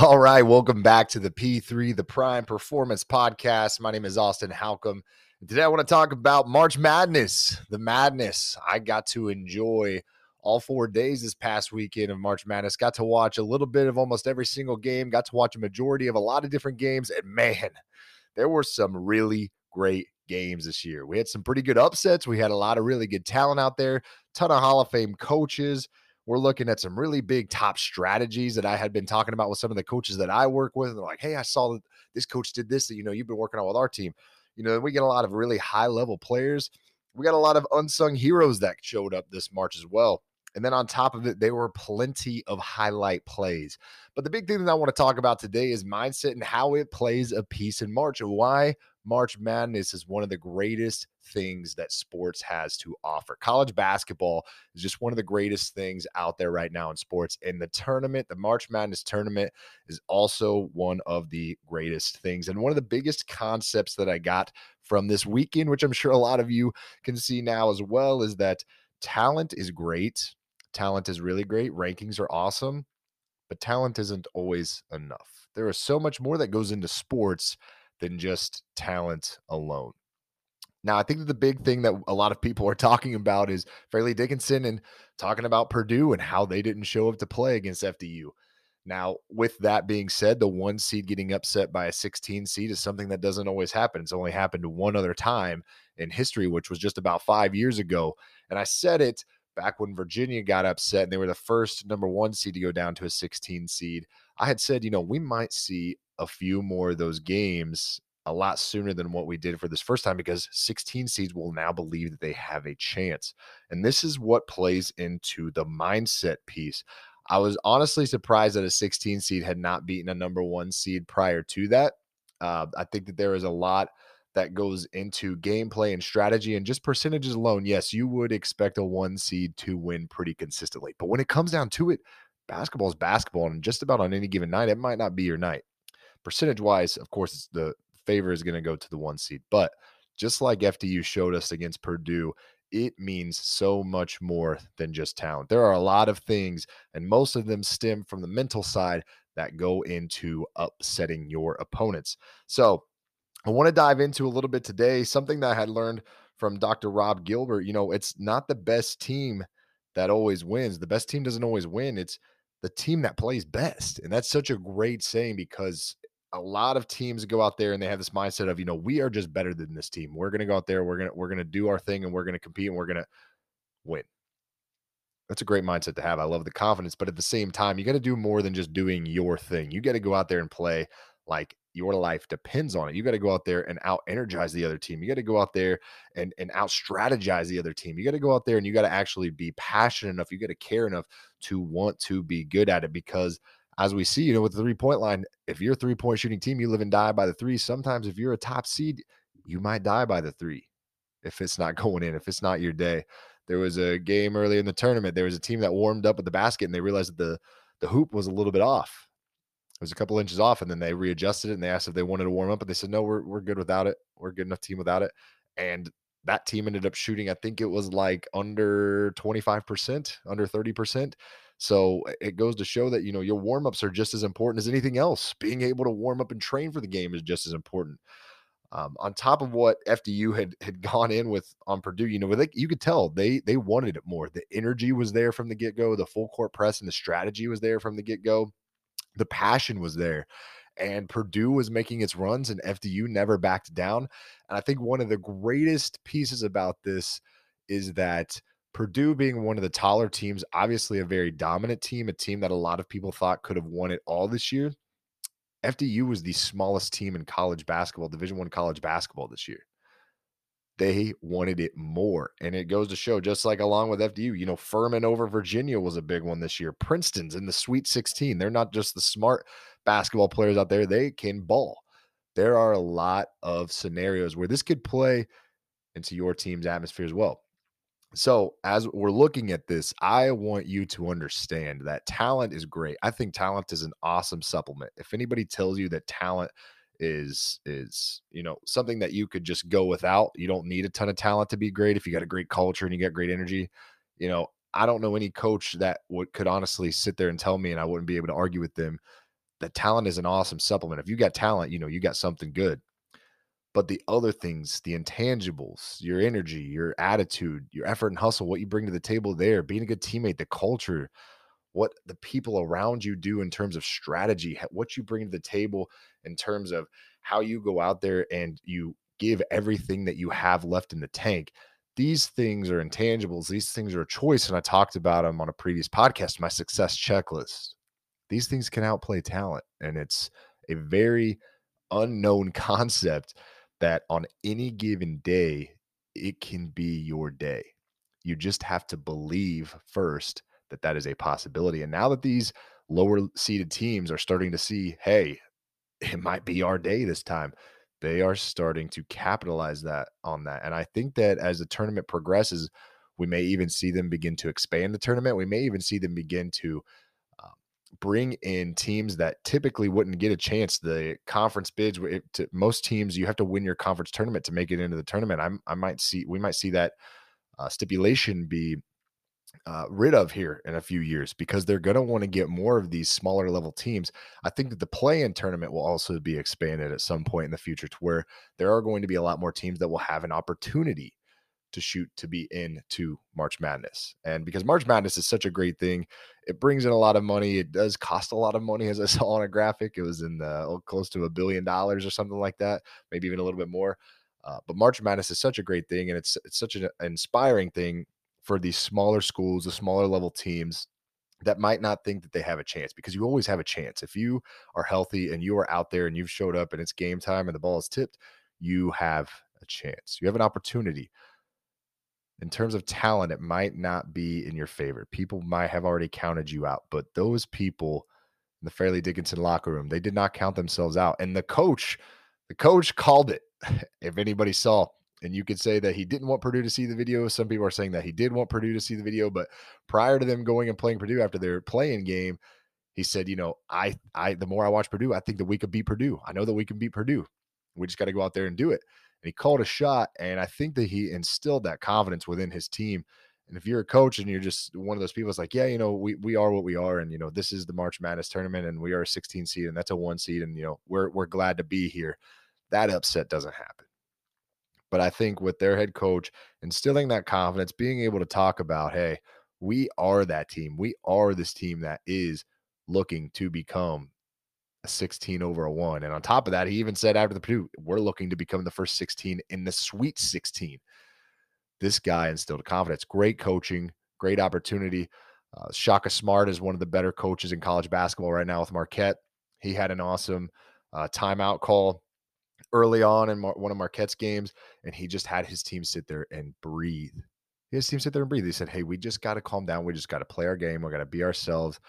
All right, welcome back to the P3, the Prime Performance Podcast. My name is Austin Halcomb. Today I want to talk about March Madness, the madness. I got to enjoy all four days this past weekend of March Madness. Got to watch a little bit of almost every single game, got to watch a majority of a lot of different games. And man, there were some really great games this year. We had some pretty good upsets. We had a lot of really good talent out there, ton of Hall of Fame coaches we're looking at some really big top strategies that I had been talking about with some of the coaches that I work with. And they're like, hey, I saw that this coach did this that, you know, you've been working on with our team. You know, we get a lot of really high level players. We got a lot of unsung heroes that showed up this March as well. And then on top of it, there were plenty of highlight plays. But the big thing that I want to talk about today is mindset and how it plays a piece in March and why March Madness is one of the greatest things that sports has to offer. College basketball is just one of the greatest things out there right now in sports. And the tournament, the March Madness tournament, is also one of the greatest things. And one of the biggest concepts that I got from this weekend, which I'm sure a lot of you can see now as well, is that talent is great. Talent is really great. Rankings are awesome, but talent isn't always enough. There is so much more that goes into sports than just talent alone. Now, I think that the big thing that a lot of people are talking about is Fairleigh Dickinson and talking about Purdue and how they didn't show up to play against FDU. Now, with that being said, the one seed getting upset by a 16 seed is something that doesn't always happen. It's only happened one other time in history, which was just about five years ago. And I said it back when Virginia got upset and they were the first number one seed to go down to a 16 seed. I had said, you know, we might see a few more of those games a lot sooner than what we did for this first time because 16 seeds will now believe that they have a chance. And this is what plays into the mindset piece. I was honestly surprised that a 16 seed had not beaten a number one seed prior to that. Uh, I think that there is a lot that goes into gameplay and strategy and just percentages alone. Yes, you would expect a one seed to win pretty consistently. But when it comes down to it, basketball is basketball. And just about on any given night, it might not be your night percentage wise, of course, the favor is going to go to the one seed. But just like FDU showed us against Purdue, it means so much more than just talent. There are a lot of things, and most of them stem from the mental side that go into upsetting your opponents. So, I want to dive into a little bit today something that I had learned from Dr. Rob Gilbert. You know, it's not the best team that always wins. The best team doesn't always win. It's the team that plays best. And that's such a great saying because a lot of teams go out there and they have this mindset of, you know, we are just better than this team. We're going to go out there, we're going to we're going to do our thing and we're going to compete and we're going to win. That's a great mindset to have. I love the confidence, but at the same time, you got to do more than just doing your thing. You got to go out there and play like your life depends on it. You got to go out there and out energize the other team. You got to go out there and and out strategize the other team. You got to go out there and you got to actually be passionate enough. You got to care enough to want to be good at it because as we see, you know, with the three point line, if you're a three point shooting team, you live and die by the three. Sometimes if you're a top seed, you might die by the three if it's not going in, if it's not your day. There was a game early in the tournament. There was a team that warmed up at the basket and they realized that the the hoop was a little bit off. It was a couple inches off, and then they readjusted it and they asked if they wanted to warm up, and they said, No, we're we're good without it. We're a good enough team without it. And that team ended up shooting, I think it was like under 25%, under 30%. So it goes to show that, you know, your warm ups are just as important as anything else. Being able to warm up and train for the game is just as important. Um, on top of what FDU had had gone in with on Purdue, you know, they, you could tell they they wanted it more. The energy was there from the get go. The full court press and the strategy was there from the get go. The passion was there, and Purdue was making its runs, and FDU never backed down. And I think one of the greatest pieces about this is that Purdue being one of the taller teams, obviously a very dominant team, a team that a lot of people thought could have won it all this year. FDU was the smallest team in college basketball, Division One college basketball this year. They wanted it more, and it goes to show. Just like along with FDU, you know, Furman over Virginia was a big one this year. Princeton's in the Sweet 16. They're not just the smart basketball players out there; they can ball. There are a lot of scenarios where this could play into your team's atmosphere as well. So, as we're looking at this, I want you to understand that talent is great. I think talent is an awesome supplement. If anybody tells you that talent is is, you know, something that you could just go without, you don't need a ton of talent to be great if you got a great culture and you got great energy, you know, I don't know any coach that would could honestly sit there and tell me and I wouldn't be able to argue with them That talent is an awesome supplement. If you got talent, you know, you got something good. But the other things, the intangibles, your energy, your attitude, your effort and hustle, what you bring to the table there, being a good teammate, the culture, what the people around you do in terms of strategy, what you bring to the table in terms of how you go out there and you give everything that you have left in the tank. These things are intangibles. These things are a choice. And I talked about them on a previous podcast, my success checklist. These things can outplay talent. And it's a very unknown concept that on any given day, it can be your day. You just have to believe first that that is a possibility. And now that these lower seeded teams are starting to see, hey, it might be our day this time, they are starting to capitalize that on that. And I think that as the tournament progresses, we may even see them begin to expand the tournament. We may even see them begin to bring in teams that typically wouldn't get a chance. The conference bids, to most teams, you have to win your conference tournament to make it into the tournament. I'm, I might see, we might see that uh, stipulation be uh, rid of here in a few years because they're going to want to get more of these smaller level teams. I think that the play in tournament will also be expanded at some point in the future to where there are going to be a lot more teams that will have an opportunity to shoot to be in to March Madness. And because March Madness is such a great thing, it brings in a lot of money. It does cost a lot of money, as I saw on a graphic. It was in the, oh, close to a billion dollars or something like that, maybe even a little bit more. Uh, but March Madness is such a great thing, and it's it's such an inspiring thing for these smaller schools, the smaller level teams that might not think that they have a chance because you always have a chance. If you are healthy and you are out there and you've showed up and it's game time and the ball is tipped, you have a chance. You have an opportunity. In terms of talent, it might not be in your favor. People might have already counted you out, but those people in the Fairleigh Dickinson locker room, they did not count themselves out. And the coach, the coach called it. if anybody saw, and you could say that he didn't want Purdue to see the video. Some people are saying that he did want Purdue to see the video, but prior to them going and playing Purdue after their playing game, he said, you know, I I the more I watch Purdue, I think that we could beat Purdue. I know that we can beat Purdue. We just got to go out there and do it. And he called a shot, and I think that he instilled that confidence within his team. And if you're a coach and you're just one of those people, it's like, yeah, you know, we we are what we are, and you know, this is the March Madness tournament, and we are a 16 seed, and that's a one seed, and you know, we're we're glad to be here. That upset doesn't happen. But I think with their head coach instilling that confidence, being able to talk about, hey, we are that team. We are this team that is looking to become a 16 over a one. And on top of that, he even said after the Purdue, we're looking to become the first 16 in the Sweet 16. This guy instilled confidence. Great coaching, great opportunity. Uh, Shaka Smart is one of the better coaches in college basketball right now with Marquette. He had an awesome uh, timeout call early on in Mar- one of Marquette's games, and he just had his team sit there and breathe. His team sit there and breathe. He said, "Hey, we just got to calm down. We just got to play our game. We got to be ourselves."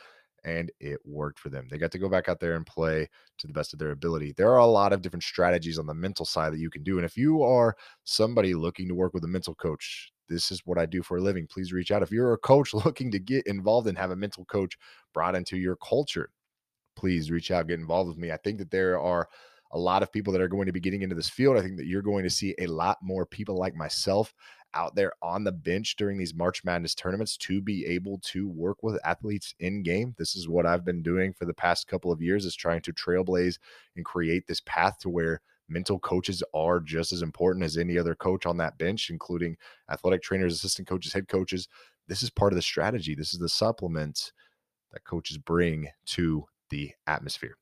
And it worked for them. They got to go back out there and play to the best of their ability. There are a lot of different strategies on the mental side that you can do. And if you are somebody looking to work with a mental coach, this is what I do for a living. Please reach out. If you're a coach looking to get involved and have a mental coach brought into your culture, please reach out, get involved with me. I think that there are a lot of people that are going to be getting into this field. I think that you're going to see a lot more people like myself out there on the bench during these March Madness tournaments to be able to work with athletes in game. This is what I've been doing for the past couple of years is trying to trailblaze and create this path to where mental coaches are just as important as any other coach on that bench, including athletic trainers, assistant coaches, head coaches. This is part of the strategy. This is the supplement that coaches bring to the atmosphere.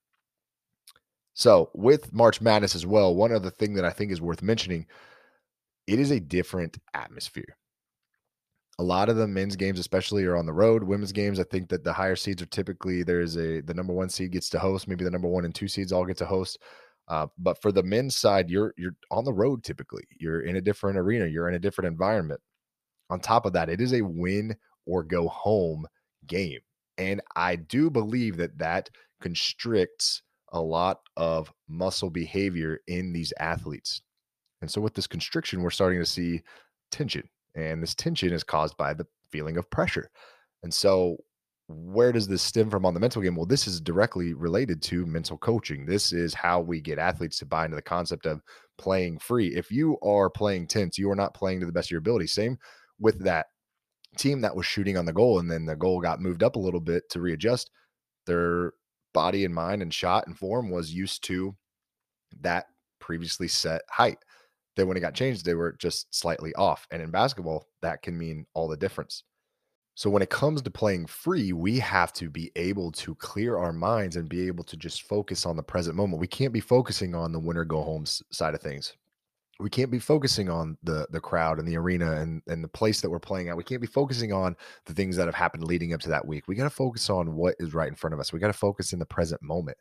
So, with March Madness as well, one other thing that I think is worth mentioning, it is a different atmosphere. A lot of the men's games, especially, are on the road. Women's games, I think that the higher seeds are typically there's a the number one seed gets to host. Maybe the number one and two seeds all get to host. Uh, but for the men's side, you're you're on the road typically. You're in a different arena. You're in a different environment. On top of that, it is a win or go home game, and I do believe that that constricts a lot of muscle behavior in these athletes. And so, with this constriction, we're starting to see tension. And this tension is caused by the feeling of pressure. And so, where does this stem from on the mental game? Well, this is directly related to mental coaching. This is how we get athletes to buy into the concept of playing free. If you are playing tense, you are not playing to the best of your ability. Same with that team that was shooting on the goal and then the goal got moved up a little bit to readjust. They're body and mind and shot and form was used to that previously set height. Then when it got changed, they were just slightly off. And in basketball, that can mean all the difference. So when it comes to playing free, we have to be able to clear our minds and be able to just focus on the present moment. We can't be focusing on the winner go home side of things. We can't be focusing on the the crowd and the arena and and the place that we're playing at. We can't be focusing on the things that have happened leading up to that week. We got to focus on what is right in front of us. We got to focus in the present moment.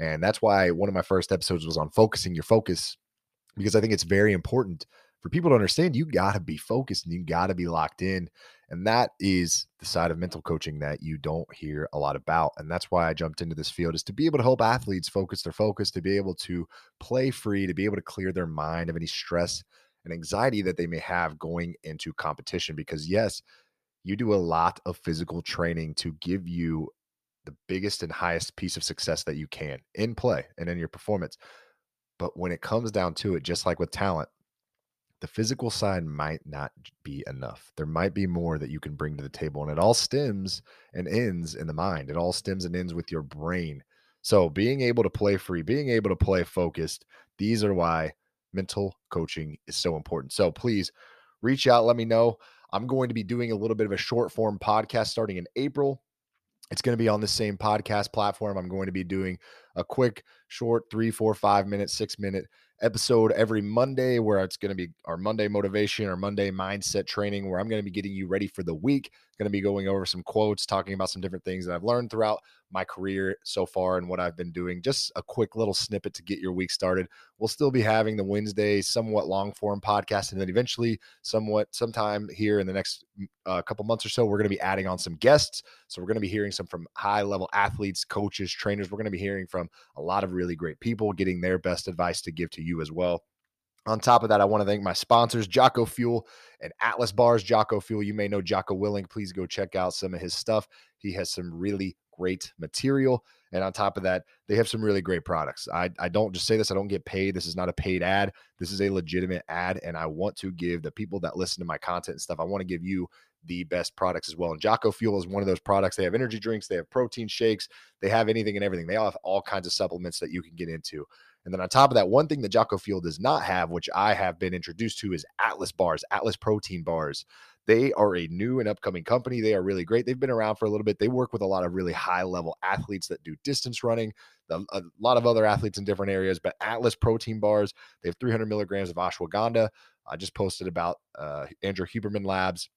And that's why one of my first episodes was on focusing your focus because I think it's very important for people to understand you got to be focused and you got to be locked in. And that is the side of mental coaching that you don't hear a lot about. And that's why I jumped into this field is to be able to help athletes focus their focus, to be able to play free, to be able to clear their mind of any stress and anxiety that they may have going into competition. Because, yes, you do a lot of physical training to give you the biggest and highest piece of success that you can in play and in your performance. But when it comes down to it, just like with talent, the physical side might not be enough. There might be more that you can bring to the table. And it all stems and ends in the mind. It all stems and ends with your brain. So being able to play free, being able to play focused, these are why mental coaching is so important. So please reach out, let me know. I'm going to be doing a little bit of a short form podcast starting in April. It's going to be on the same podcast platform. I'm going to be doing a quick, short, three, four, five minute, six minute episode every Monday where it's going to be our Monday motivation or Monday mindset training where I'm going to be getting you ready for the week. Going to be going over some quotes, talking about some different things that I've learned throughout my career so far and what I've been doing. Just a quick little snippet to get your week started. We'll still be having the Wednesday, somewhat long form podcast. And then eventually, somewhat sometime here in the next uh, couple months or so, we're going to be adding on some guests. So we're going to be hearing some from high level athletes, coaches, trainers. We're going to be hearing from a lot of really great people, getting their best advice to give to you as well. On top of that, I want to thank my sponsors, Jocko Fuel and Atlas Bars. Jocko Fuel, you may know Jocko Willink. Please go check out some of his stuff. He has some really great material. And on top of that, they have some really great products. I, I don't just say this, I don't get paid. This is not a paid ad. This is a legitimate ad. And I want to give the people that listen to my content and stuff, I want to give you the best products as well. And Jocko Fuel is one of those products. They have energy drinks, they have protein shakes, they have anything and everything. They all have all kinds of supplements that you can get into. And then on top of that, one thing that Jocko Fuel does not have, which I have been introduced to, is Atlas bars, Atlas protein bars. They are a new and upcoming company. They are really great. They've been around for a little bit. They work with a lot of really high level athletes that do distance running, a lot of other athletes in different areas. But Atlas protein bars, they have 300 milligrams of ashwagandha. I just posted about uh, Andrew Huberman Labs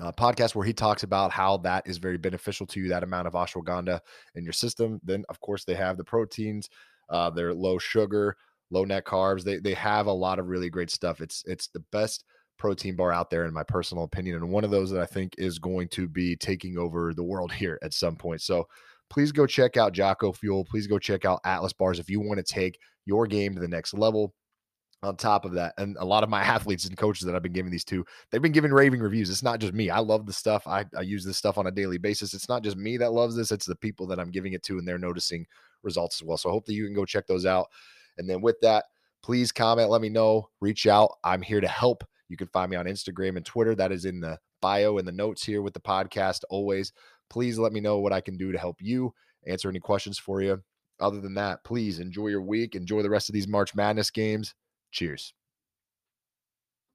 uh, podcast where he talks about how that is very beneficial to you, that amount of ashwagandha in your system. Then, of course, they have the proteins. Uh, they're low sugar, low net carbs. They they have a lot of really great stuff. It's it's the best protein bar out there in my personal opinion, and one of those that I think is going to be taking over the world here at some point. So please go check out Jocko Fuel. Please go check out Atlas Bars if you want to take your game to the next level on top of that and a lot of my athletes and coaches that i've been giving these to they've been giving raving reviews it's not just me i love the stuff I, I use this stuff on a daily basis it's not just me that loves this it's the people that i'm giving it to and they're noticing results as well so i hope that you can go check those out. And then with that please comment let me know reach out i'm here to help. You can find me on instagram and twitter that is in the bio and the notes here with the podcast always. Please let me know what i can do to help you answer any questions for you. Other than that please enjoy your week enjoy the rest of these march madness games. Cheers.